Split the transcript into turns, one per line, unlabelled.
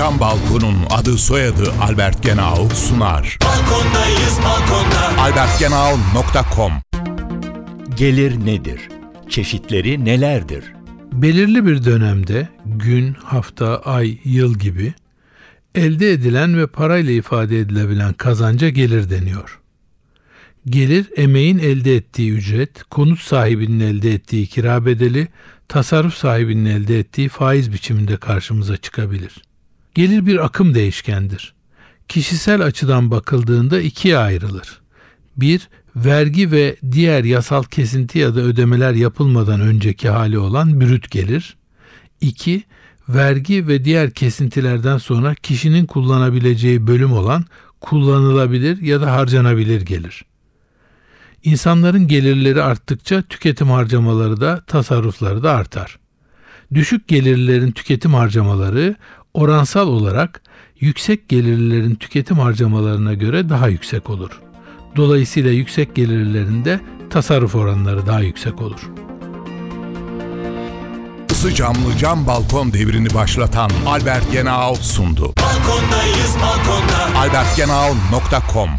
Cam Balkon'un adı soyadı Albert Genau sunar.
Balkondayız balkonda.
albertgenau.com
Gelir nedir? Çeşitleri nelerdir?
belirli bir dönemde gün, hafta, ay, yıl gibi elde edilen ve parayla ifade edilebilen kazanca gelir deniyor. Gelir emeğin elde ettiği ücret, konut sahibinin elde ettiği kira bedeli, tasarruf sahibinin elde ettiği faiz biçiminde karşımıza çıkabilir. Gelir bir akım değişkendir. Kişisel açıdan bakıldığında ikiye ayrılır. Bir, vergi ve diğer yasal kesinti ya da ödemeler yapılmadan önceki hali olan brüt gelir. 2. Vergi ve diğer kesintilerden sonra kişinin kullanabileceği bölüm olan kullanılabilir ya da harcanabilir gelir. İnsanların gelirleri arttıkça tüketim harcamaları da tasarrufları da artar. Düşük gelirlilerin tüketim harcamaları oransal olarak yüksek gelirlilerin tüketim harcamalarına göre daha yüksek olur. Dolayısıyla yüksek gelirlerinde tasarruf oranları daha yüksek olur.
Isı camlı cam balkon devrini başlatan Albert Genau sundu.
Balkondayız balkonda.
albertgenau.com